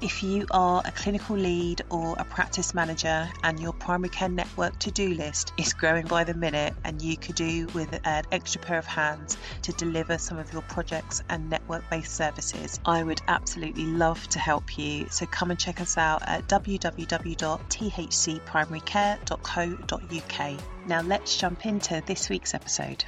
If you are a clinical lead or a practice manager and your primary care network to do list is growing by the minute and you could do with an extra pair of hands to deliver some of your projects and network based services, I would absolutely love to help you. So come and check us out at www.thcprimarycare.co.uk. Now let's jump into this week's episode.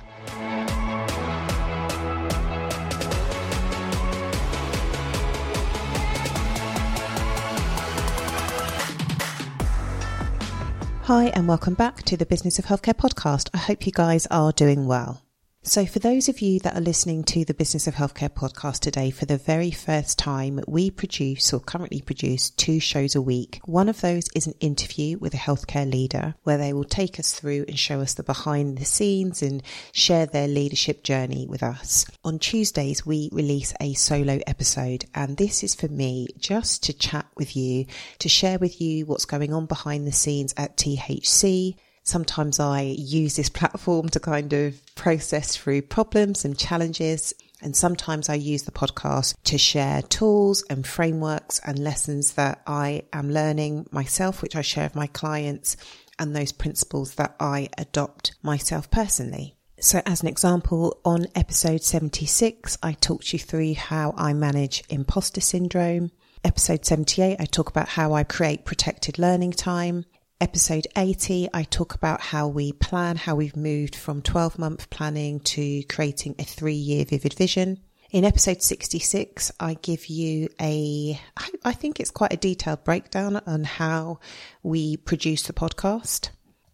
Hi, and welcome back to the Business of Healthcare podcast. I hope you guys are doing well. So, for those of you that are listening to the Business of Healthcare podcast today for the very first time, we produce or currently produce two shows a week. One of those is an interview with a healthcare leader where they will take us through and show us the behind the scenes and share their leadership journey with us. On Tuesdays, we release a solo episode, and this is for me just to chat with you, to share with you what's going on behind the scenes at THC Sometimes I use this platform to kind of process through problems and challenges. And sometimes I use the podcast to share tools and frameworks and lessons that I am learning myself, which I share with my clients, and those principles that I adopt myself personally. So, as an example, on episode 76, I talked you through how I manage imposter syndrome. Episode 78, I talk about how I create protected learning time. Episode 80, I talk about how we plan, how we've moved from 12 month planning to creating a three year vivid vision. In episode 66, I give you a, I think it's quite a detailed breakdown on how we produce the podcast.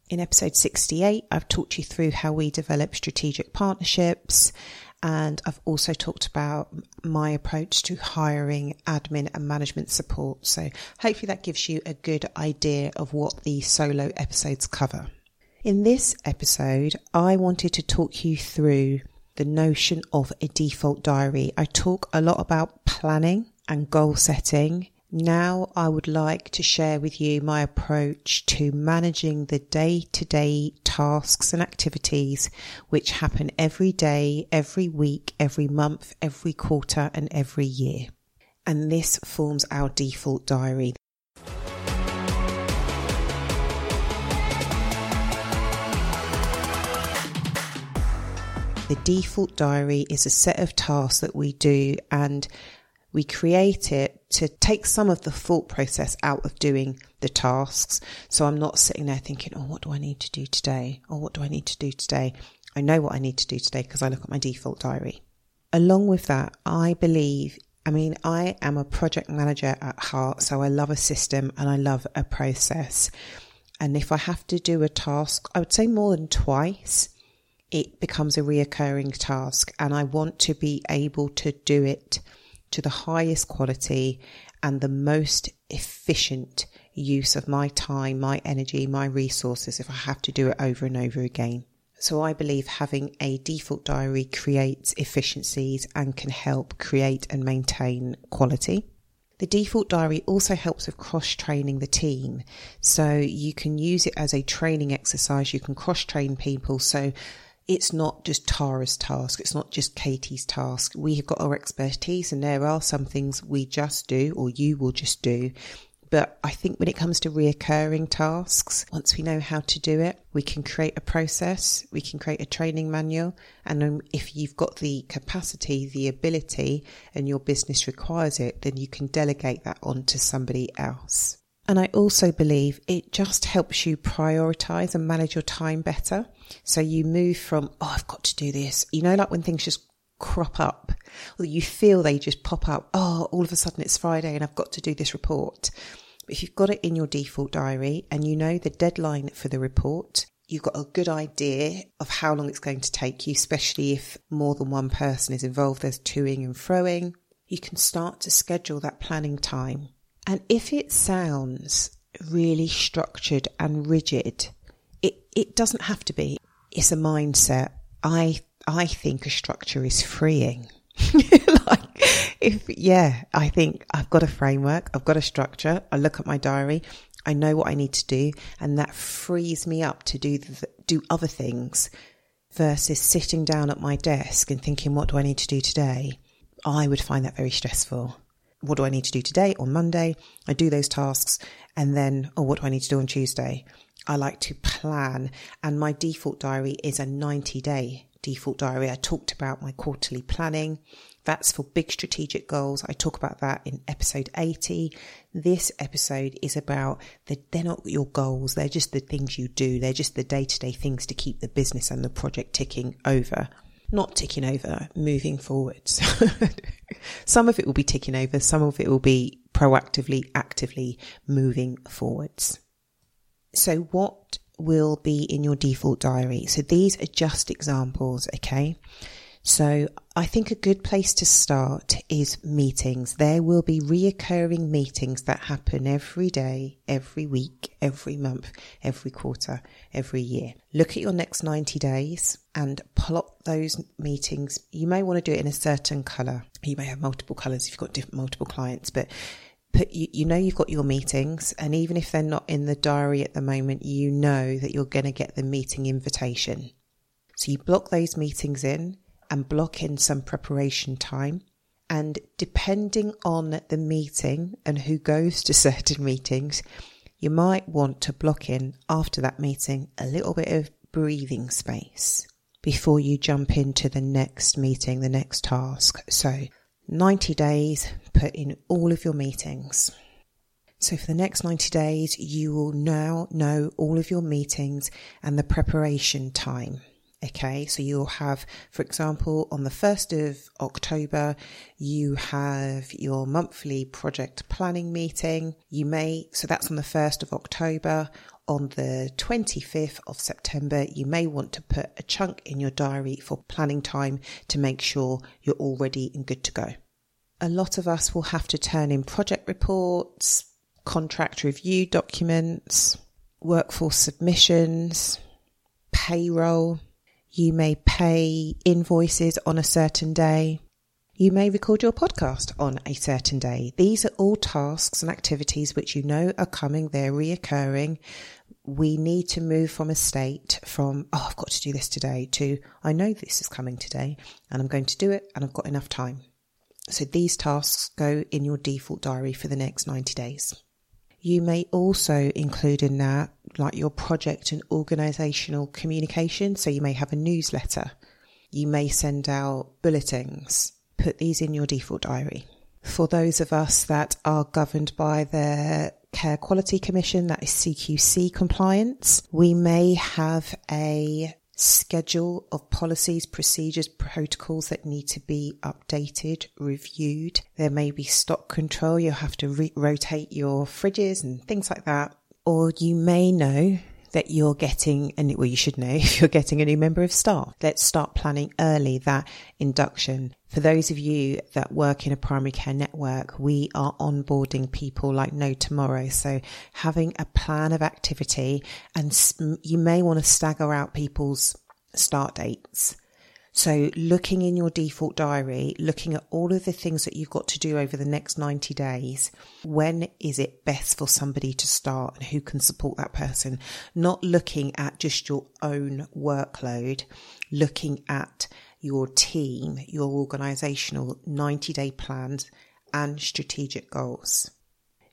In episode 68, I've talked you through how we develop strategic partnerships, and I've also talked about my approach to hiring admin and management support. So hopefully that gives you a good idea of what the solo episodes cover. In this episode, I wanted to talk you through the notion of a default diary. I talk a lot about planning and goal setting now, I would like to share with you my approach to managing the day to day tasks and activities which happen every day, every week, every month, every quarter, and every year. And this forms our default diary. The default diary is a set of tasks that we do and we create it to take some of the thought process out of doing the tasks. So I'm not sitting there thinking, oh, what do I need to do today? Or what do I need to do today? I know what I need to do today because I look at my default diary. Along with that, I believe, I mean, I am a project manager at heart, so I love a system and I love a process. And if I have to do a task, I would say more than twice, it becomes a reoccurring task and I want to be able to do it to the highest quality and the most efficient use of my time, my energy, my resources if I have to do it over and over again. So I believe having a default diary creates efficiencies and can help create and maintain quality. The default diary also helps with cross training the team. So you can use it as a training exercise. You can cross train people. So it's not just Tara's task. It's not just Katie's task. We have got our expertise and there are some things we just do or you will just do. But I think when it comes to reoccurring tasks, once we know how to do it, we can create a process, we can create a training manual. And if you've got the capacity, the ability, and your business requires it, then you can delegate that on to somebody else. And I also believe it just helps you prioritize and manage your time better. So you move from, oh, I've got to do this. You know, like when things just crop up or you feel they just pop up. Oh, all of a sudden it's Friday and I've got to do this report. But if you've got it in your default diary and you know the deadline for the report, you've got a good idea of how long it's going to take you, especially if more than one person is involved. There's toing and froing. You can start to schedule that planning time. And if it sounds really structured and rigid, it it doesn't have to be. It's a mindset. I I think a structure is freeing. like if yeah, I think I've got a framework, I've got a structure. I look at my diary, I know what I need to do, and that frees me up to do the, do other things versus sitting down at my desk and thinking, what do I need to do today? I would find that very stressful. What do I need to do today on Monday? I do those tasks and then, oh, what do I need to do on Tuesday? I like to plan and my default diary is a 90 day default diary. I talked about my quarterly planning. That's for big strategic goals. I talk about that in episode 80. This episode is about the, they're not your goals. They're just the things you do. They're just the day to day things to keep the business and the project ticking over. Not ticking over, moving forwards. some of it will be ticking over. Some of it will be proactively, actively moving forwards. So what will be in your default diary? So these are just examples. Okay. So I think a good place to start is meetings. There will be reoccurring meetings that happen every day, every week, every month, every quarter, every year. Look at your next 90 days and plot those meetings. You may want to do it in a certain color. You may have multiple colors if you've got different multiple clients, but put you, you know you've got your meetings and even if they're not in the diary at the moment, you know that you're going to get the meeting invitation. So you block those meetings in and block in some preparation time. And depending on the meeting and who goes to certain meetings, you might want to block in after that meeting a little bit of breathing space before you jump into the next meeting, the next task. So 90 days, put in all of your meetings. So for the next 90 days, you will now know all of your meetings and the preparation time. Okay, so you'll have, for example, on the 1st of October, you have your monthly project planning meeting. You may, so that's on the 1st of October. On the 25th of September, you may want to put a chunk in your diary for planning time to make sure you're all ready and good to go. A lot of us will have to turn in project reports, contract review documents, workforce submissions, payroll you may pay invoices on a certain day. You may record your podcast on a certain day. These are all tasks and activities which you know are coming, they're reoccurring. We need to move from a state from, oh, I've got to do this today to, I know this is coming today and I'm going to do it and I've got enough time. So these tasks go in your default diary for the next 90 days. You may also include in that like your project and organizational communication. So you may have a newsletter. You may send out bulletins. Put these in your default diary. For those of us that are governed by the Care Quality Commission, that is CQC compliance, we may have a schedule of policies, procedures, protocols that need to be updated, reviewed. There may be stock control. You'll have to re- rotate your fridges and things like that. Or you may know that you're getting, and well, you should know if you're getting a new member of staff. Let's start planning early that induction. For those of you that work in a primary care network, we are onboarding people like no tomorrow. So having a plan of activity and you may want to stagger out people's start dates so looking in your default diary, looking at all of the things that you've got to do over the next 90 days, when is it best for somebody to start and who can support that person? Not looking at just your own workload, looking at your team, your organizational 90 day plans and strategic goals.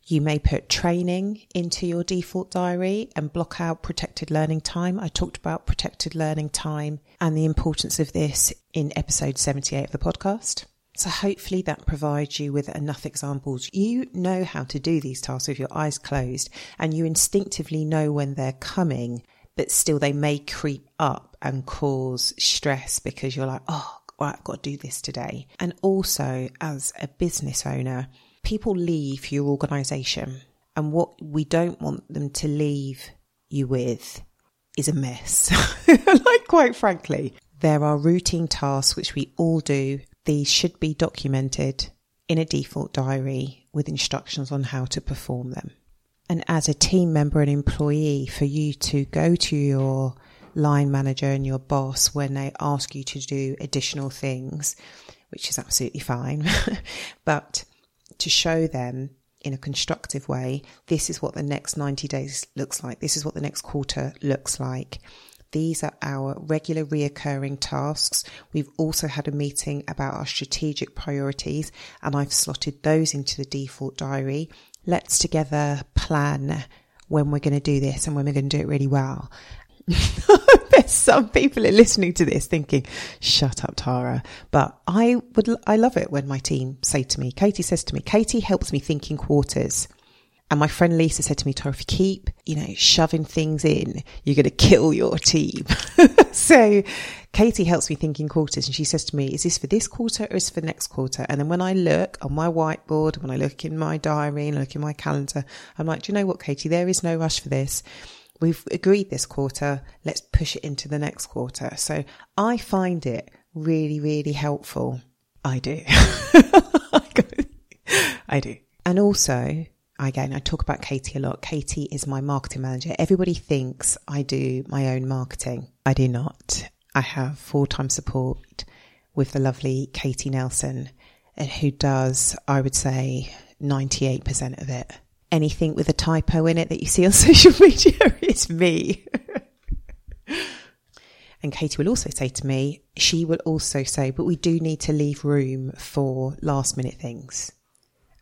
You may put training into your default diary and block out protected learning time. I talked about protected learning time and the importance of this in episode 78 of the podcast. So hopefully that provides you with enough examples. You know how to do these tasks with your eyes closed and you instinctively know when they're coming, but still they may creep up and cause stress because you're like, oh, right, I've got to do this today. And also as a business owner, people leave your organization and what we don't want them to leave you with is a mess. like, quite frankly, there are routine tasks which we all do. These should be documented in a default diary with instructions on how to perform them. And as a team member and employee, for you to go to your line manager and your boss when they ask you to do additional things, which is absolutely fine, but to show them in a constructive way, this is what the next 90 days looks like. This is what the next quarter looks like. These are our regular reoccurring tasks. We've also had a meeting about our strategic priorities and I've slotted those into the default diary. Let's together plan when we're going to do this and when we're going to do it really well. There's some people are listening to this thinking, shut up, Tara. But I would, I love it when my team say to me, Katie says to me, Katie helps me think in quarters. And my friend Lisa said to me, Tara, if you keep, you know, shoving things in, you're going to kill your team. so Katie helps me think in quarters and she says to me, is this for this quarter or is for next quarter? And then when I look on my whiteboard, when I look in my diary and look in my calendar, I'm like, do you know what, Katie? There is no rush for this we've agreed this quarter, let's push it into the next quarter. So I find it really, really helpful. I do. I do. And also, again, I talk about Katie a lot. Katie is my marketing manager. Everybody thinks I do my own marketing. I do not. I have full time support with the lovely Katie Nelson, who does, I would say, 98% of it anything with a typo in it that you see on social media is me. and Katie will also say to me, she will also say, but we do need to leave room for last minute things.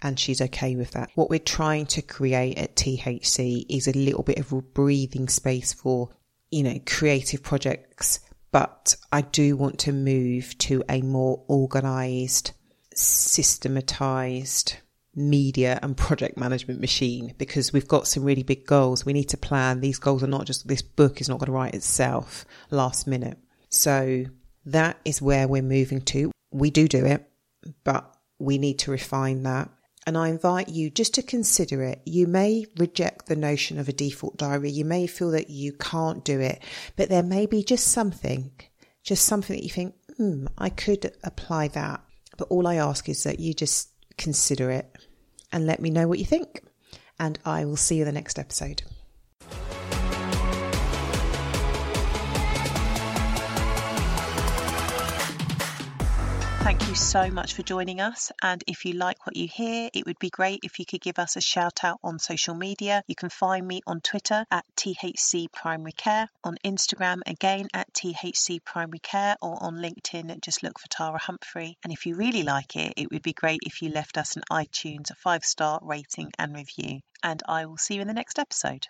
And she's okay with that. What we're trying to create at THC is a little bit of a breathing space for, you know, creative projects. But I do want to move to a more organized, systematized, media and project management machine because we've got some really big goals. We need to plan. These goals are not just, this book is not going to write itself last minute. So that is where we're moving to. We do do it, but we need to refine that. And I invite you just to consider it. You may reject the notion of a default diary. You may feel that you can't do it, but there may be just something, just something that you think, hmm, I could apply that. But all I ask is that you just consider it and let me know what you think. And I will see you the next episode. Thank you so much for joining us. And if you like what you hear, it would be great if you could give us a shout out on social media. You can find me on Twitter at THC Primary Care, on Instagram again at THC Primary Care, or on LinkedIn, just look for Tara Humphrey. And if you really like it, it would be great if you left us an iTunes five star rating and review. And I will see you in the next episode.